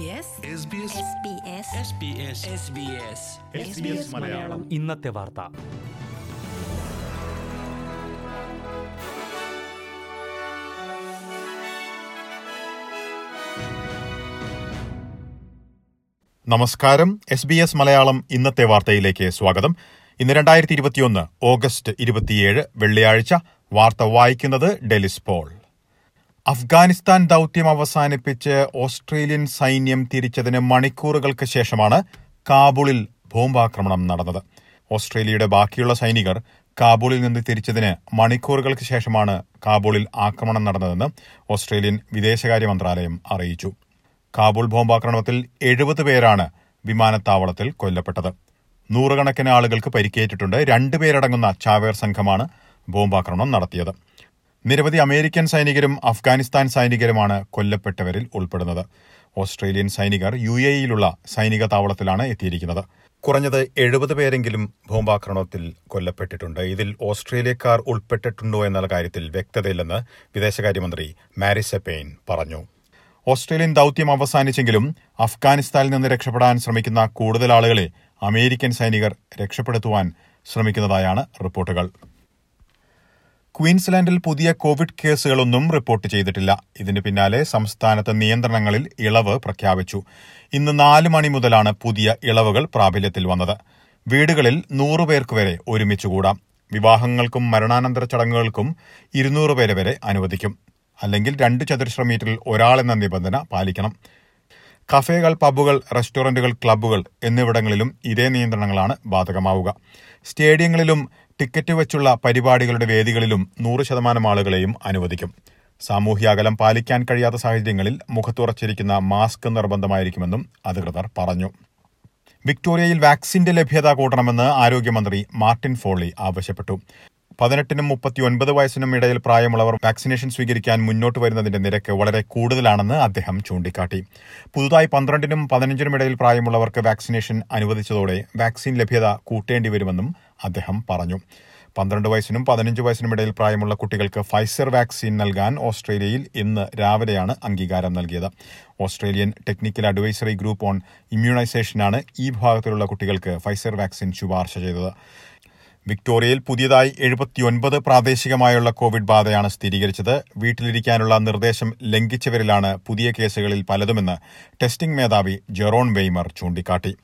SBS Malayalam. ഇന്നത്തെ വാർത്ത. നമസ്കാരം. എസ് ബി എസ് മലയാളം ഇന്നത്തെ വാർത്തയിലേക്ക് സ്വാഗതം. ഇന്ന് രണ്ടായിരത്തി ഇരുപത്തിയൊന്ന് ഓഗസ്റ്റ് ഇരുപത്തിയേഴ് വെള്ളിയാഴ്ച. വാർത്ത വായിക്കുന്നത് ഡെലിസ് പോൾ. അഫ്ഗാനിസ്ഥാൻ ദൌത്യം അവസാനിപ്പിച്ച് ഓസ്ട്രേലിയൻ സൈന്യം തിരിച്ചതിന് മണിക്കൂറുകൾക്ക് ശേഷമാണ് കാബൂളിൽ ബോംബാക്രമണം നടന്നത്. ഓസ്ട്രേലിയയുടെ ബാക്കിയുള്ള സൈനികർ കാബൂളിൽ നിന്ന് തിരിച്ചതിന് മണിക്കൂറുകൾക്ക് ശേഷമാണ് കാബൂളിൽ ആക്രമണം നടന്നതെന്ന് ഓസ്ട്രേലിയൻ വിദേശകാര്യ മന്ത്രാലയം അറിയിച്ചു. കാബൂൾ ബോംബാക്രമണത്തിൽ എഴുപത് പേരാണ് വിമാനത്താവളത്തിൽ കൊല്ലപ്പെട്ടത്. നൂറുകണക്കിന് ആളുകൾക്ക് പരിക്കേറ്റിട്ടുണ്ട്. രണ്ടുപേരടങ്ങുന്ന ചാവേർ സംഘമാണ് ബോംബാക്രമണം നടത്തിയത്. നിരവധി അമേരിക്കൻ സൈനികരും അഫ്ഗാനിസ്ഥാൻ സൈനികരുമാണ് കൊല്ലപ്പെട്ടവരിൽ ഉൾപ്പെടുന്നത്. ഓസ്ട്രേലിയൻ സൈനികർ യു എ ഇയിലുള്ള സൈനിക താവളത്തിലാണ് എത്തിയിരിക്കുന്നത്. കുറഞ്ഞത് എഴുപത് പേരെങ്കിലും ബോംബാക്രമണത്തിൽ കൊല്ലപ്പെട്ടിട്ടുണ്ട്. ഇതിൽ ഓസ്ട്രേലിയക്കാർ ഉൾപ്പെട്ടിട്ടുണ്ടോ എന്നുള്ള കാര്യത്തിൽ വ്യക്തതയില്ലെന്ന് വിദേശകാര്യമന്ത്രി മാരിസ പെയിൻ പറഞ്ഞു. ഓസ്ട്രേലിയൻ ദൌത്യം അവസാനിച്ചെങ്കിലും അഫ്ഗാനിസ്ഥാനിൽ നിന്ന് രക്ഷപ്പെടാൻ ശ്രമിക്കുന്ന കൂടുതൽ ആളുകളെ അമേരിക്കൻ സൈനികർ രക്ഷപ്പെടുത്തുവാൻ ശ്രമിക്കുന്നതായാണ് റിപ്പോർട്ടുകൾ. ക്വീൻസ്ലാൻഡിൽ പുതിയ കോവിഡ് കേസുകളൊന്നും റിപ്പോർട്ട് ചെയ്തിട്ടില്ല. ഇതിന് പിന്നാലെ സംസ്ഥാനത്ത് നിയന്ത്രണങ്ങളിൽ ഇളവ് പ്രഖ്യാപിച്ചു. ഇന്ന് നാല് മണി മുതലാണ് പുതിയ ഇളവുകൾ പ്രാബല്യത്തിൽ വന്നത്. വീടുകളിൽ നൂറ് പേർക്ക് വരെ ഒരുമിച്ച് കൂടാം. വിവാഹങ്ങൾക്കും മരണാനന്തര ചടങ്ങുകൾക്കും ഇരുന്നൂറ് പേരെ വരെ അനുവദിക്കും. അല്ലെങ്കിൽ രണ്ട് ചതുരശ്ര മീറ്ററിൽ ഒരാളെന്ന നിബന്ധന പാലിക്കണം. കഫേകൾ പബ്ബുകൾ റെസ്റ്റോറന്റുകൾ ക്ലബ്ബുകൾ എന്നിവിടങ്ങളിലും ഇതേ നിയന്ത്രണങ്ങളാണ് ബാധകമാവുക. സ്റ്റേഡിയങ്ങളിലും ടിക്കറ്റ് വെച്ചുള്ള പരിപാടികളുടെ വേദികളിലും നൂറ് ശതമാനം ആളുകളെയും അനുവദിക്കും. സാമൂഹ്യ അകലം പാലിക്കാൻ കഴിയാത്ത സാഹചര്യങ്ങളിൽ മുഖത്തുറച്ചിരിക്കുന്ന മാസ്ക് നിർബന്ധമായിരിക്കുമെന്നും അധികൃതർ പറഞ്ഞു. വിക്ടോറിയയിൽ വാക്സിന്റെ ലഭ്യത കൂട്ടണമെന്ന് ആരോഗ്യമന്ത്രി മാർട്ടിൻ ഫോളി ആവശ്യപ്പെട്ടു. പതിനെട്ടിനും മുപ്പത്തിയൊൻപത് വയസ്സിനും ഇടയിൽ പ്രായമുള്ളവർ വാക്സിനേഷൻ സ്വീകരിക്കാൻ മുന്നോട്ട് വരുന്നതിന്റെ നിരക്ക് വളരെ കൂടുതലാണെന്ന് അദ്ദേഹം ചൂണ്ടിക്കാട്ടി. പുതുതായി പന്ത്രണ്ടിനും പതിനഞ്ചിനും ഇടയിൽ പ്രായമുള്ളവർക്ക് വാക്സിനേഷൻ അനുവദിച്ചതോടെ വാക്സിൻ ലഭ്യത കൂട്ടേണ്ടി വരുമെന്നും അദ്ദേഹം പറഞ്ഞു. പന്ത്രണ്ട് വയസ്സിനും പതിനഞ്ച് വയസ്സിനും ഇടയിൽ പ്രായമുള്ള കുട്ടികൾക്ക് ഫൈസർ വാക്സിൻ നൽകാൻ ഓസ്ട്രേലിയയിൽ ഇന്ന് രാവിലെയാണ് അംഗീകാരം നൽകിയത്. Australian technical advisory group on ഇമ്മ്യൂണൈസേഷനാണ് ഈ വിഭാഗത്തിലുള്ള കുട്ടികൾക്ക് ഫൈസർ വാക്സിൻ ശുപാർശ ചെയ്തത്. വിക്ടോറിയയിൽ പുതിയതായി എഴുപത്തിയൊൻപത് പ്രാദേശികമായുള്ള കോവിഡ് ബാധയാണ് സ്ഥിരീകരിച്ചത്. വീട്ടിലിരിക്കാനുള്ള നിർദ്ദേശം ലംഘിച്ചവരിലാണ് പുതിയ കേസുകളിൽ പലതുമെന്ന് ടെസ്റ്റിംഗ് മേധാവി ജെറോൺ വെയ്മർ ചൂണ്ടിക്കാട്ടി.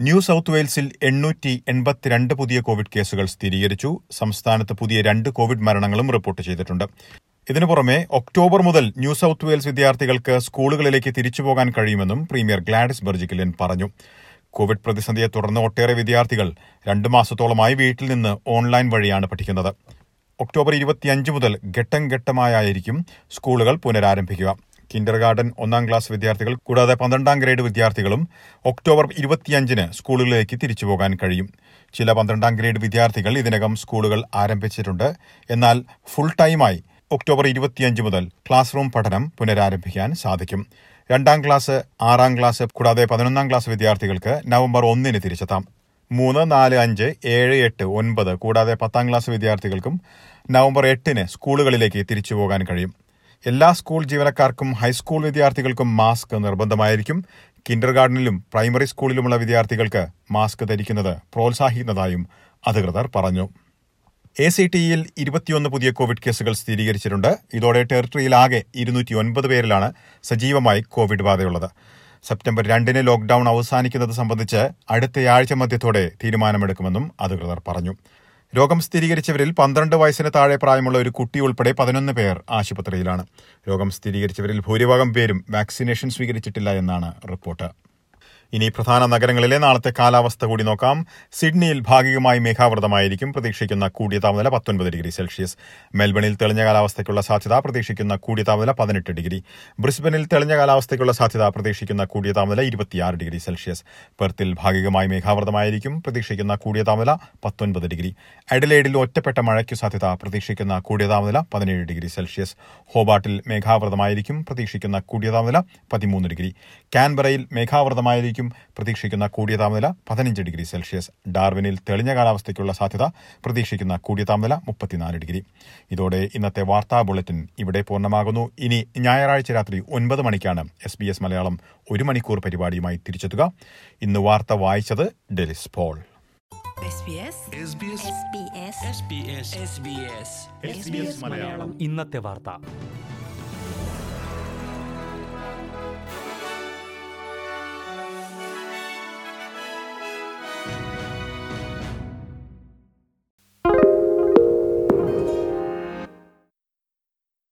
ന്യൂ സൌത്ത് വെയിൽസിൽ എണ്ണൂറ്റി എൺപത്തിരണ്ട് പുതിയ കോവിഡ് കേസുകൾ സ്ഥിരീകരിച്ചു. സംസ്ഥാനത്ത് പുതിയ രണ്ട് കോവിഡ് മരണങ്ങളും റിപ്പോർട്ട് ചെയ്തിട്ടുണ്ട്. ഇതിനു പുറമെ ഒക്ടോബർ മുതൽ ന്യൂ സൌത്ത് വെയിൽസ് വിദ്യാർത്ഥികൾക്ക് സ്കൂളുകളിലേക്ക് തിരിച്ചുപോകാൻ കഴിയുമെന്നും പ്രീമിയർ ഗ്ലാഡിസ് ബെർജിക്കലിൻ പറഞ്ഞു. കോവിഡ് പ്രതിസന്ധിയെ തുടർന്ന് ഒട്ടേറെ വിദ്യാർത്ഥികൾ രണ്ടു മാസത്തോളമായി വീട്ടിൽ നിന്ന് ഓൺലൈൻ വഴിയാണ് പഠിക്കുന്നത്. ഒക്ടോബർ ഇരുപത്തിയഞ്ച് മുതൽ ഘട്ടം ഘട്ടമായായിരിക്കും സ്കൂളുകൾ പുനരാരംഭിക്കുക. കിൻഡർ ഗാർഡൻ ഒന്നാം ക്ലാസ് വിദ്യാർത്ഥികൾ കൂടാതെ പന്ത്രണ്ടാം ഗ്രേഡ് വിദ്യാർത്ഥികളും ഒക്ടോബർ ഇരുപത്തിയഞ്ചിന് സ്കൂളുകളിലേക്ക് തിരിച്ചുപോകാൻ കഴിയും. ചില പന്ത്രണ്ടാം ഗ്രേഡ് വിദ്യാർത്ഥികൾ ഇതിനകം സ്കൂളുകൾ ആരംഭിച്ചിട്ടുണ്ട്. എന്നാൽ ഫുൾ ടൈമായി ഒക്ടോബർ ഇരുപത്തിയഞ്ച് മുതൽ ക്ലാസ് റൂം പഠനം പുനരാരംഭിക്കാൻ സാധിക്കും. രണ്ടാം ക്ലാസ് ആറാം ക്ലാസ് കൂടാതെ പതിനൊന്നാം ക്ലാസ് വിദ്യാർത്ഥികൾക്ക് നവംബർ ഒന്നിന് തിരിച്ചെത്താം. മൂന്ന് നാല് അഞ്ച് ഏഴ് എട്ട് ഒൻപത് കൂടാതെ പത്താം ക്ലാസ് വിദ്യാർത്ഥികൾക്കും നവംബർ എട്ടിന് സ്കൂളുകളിലേക്ക് തിരിച്ചു പോകാൻ കഴിയും. എല്ലാ സ്കൂൾ ജീവനക്കാർക്കും ഹൈസ്കൂൾ വിദ്യാർത്ഥികൾക്കും മാസ്ക് നിർബന്ധമായിരിക്കും. കിൻഡർ ഗാർഡനിലും പ്രൈമറി സ്കൂളിലുമുള്ള വിദ്യാർത്ഥികൾക്ക് മാസ്ക് ധരിക്കുന്നത് പ്രോത്സാഹിക്കുന്നതായും അധികൃതർ പറഞ്ഞു. എ സി ടിയിൽ ഇരുപത്തിയൊന്ന് പുതിയ കോവിഡ് കേസുകൾ സ്ഥിരീകരിച്ചിട്ടുണ്ട്. ഇതോടെ ടെറിട്ടറിയിലാകെ ഇരുന്നൂറ്റി ഒൻപത് പേരിലാണ് സജീവമായി കോവിഡ് ബാധയുള്ളത്. സെപ്റ്റംബർ രണ്ടിന് ലോക്ഡൌൺ അവസാനിക്കുന്നത് സംബന്ധിച്ച് അടുത്തയാഴ്ച മധ്യത്തോടെ തീരുമാനമെടുക്കുമെന്നും അധികൃതർ പറഞ്ഞു. രോഗം സ്ഥിരീകരിച്ചവരിൽ പന്ത്രണ്ട് വയസ്സിന് താഴെ പ്രായമുള്ള ഒരു കുട്ടി ഉൾപ്പെടെ പതിനൊന്ന് പേർ ആശുപത്രിയിലാണ്. രോഗം സ്ഥിരീകരിച്ചവരിൽ ഭൂരിഭാഗം പേരും വാക്സിനേഷൻ സ്വീകരിച്ചിട്ടില്ല എന്നാണ് റിപ്പോർട്ട്. ഇനി പ്രധാന നഗരങ്ങളിലെ നാളത്തെ കാലാവസ്ഥ കൂടി നോക്കാം. സിഡ്നിയിൽ ഭാഗികമായി മേഘാവൃതമായിരിക്കും. പ്രതീക്ഷിക്കുന്ന കൂടിയ താപനില പത്തൊൻപത് ഡിഗ്രി സെൽഷ്യസ്. മെൽബണിൽ തെളിഞ്ഞ കാലാവസ്ഥയ്ക്കുള്ള സാധ്യത പ്രതീക്ഷിക്കുന്ന കൂടിയ താപനില പതിനെട്ട് ഡിഗ്രി. ബ്രിസ്ബനിൽ തെളിഞ്ഞ കാലാവസ്ഥയ്ക്കുള്ള സാധ്യത പ്രതീക്ഷിക്കുന്ന കൂടിയ താപനില ഇരുപത്തിയാറ് ഡിഗ്രി സെൽഷ്യസ്. പെർത്തിൽ ഭാഗികമായി മേഘാവൃതമായിരിക്കും. പ്രതീക്ഷിക്കുന്ന കൂടിയ താപനില പത്തൊൻപത് ഡിഗ്രി. അഡലേഡിൽ ഒറ്റപ്പെട്ട മഴയ്ക്ക് സാധ്യത പ്രതീക്ഷിക്കുന്ന കൂടിയ താപനില പതിനേഴ് ഡിഗ്രി സെൽഷ്യസ്. ഹോബാട്ടിൽ മേഘാവൃതമായിരിക്കും. പ്രതീക്ഷിക്കുന്ന കൂടിയ താപനില പതിമൂന്ന് ഡിഗ്രി. കാൻബറയിൽ മേഘാവൃതമായിരിക്കും. ആയിരിക്കും പ്രതീക്ഷിക്കുന്ന കൂടിയ താപനില പതിനഞ്ച് ഡിഗ്രി സെൽഷ്യസ്. ഡാർവിനിൽ തെളിഞ്ഞ കാലാവസ്ഥയ്ക്കുള്ള സാധ്യത പ്രതീക്ഷിക്കുന്ന കൂടിയ താപനില മുപ്പത്തിനാല് ഡിഗ്രി. ഇതോടെ ഇന്നത്തെ വാർത്താ ബുള്ളറ്റിൻ ഇവിടെ പൂർണമാകുന്നു. ഇനി ഞായറാഴ്ച രാത്രി ഒൻപത് മണിക്കാണ് എസ് ബി എസ് മലയാളം ഒരു മണിക്കൂർ പരിപാടിയുമായി തിരിച്ചെത്തുക. ഇന്ന് വാർത്ത വായിച്ചത് ഡെലിസ് പോൾ. ഇന്നത്തെ വാർത്ത.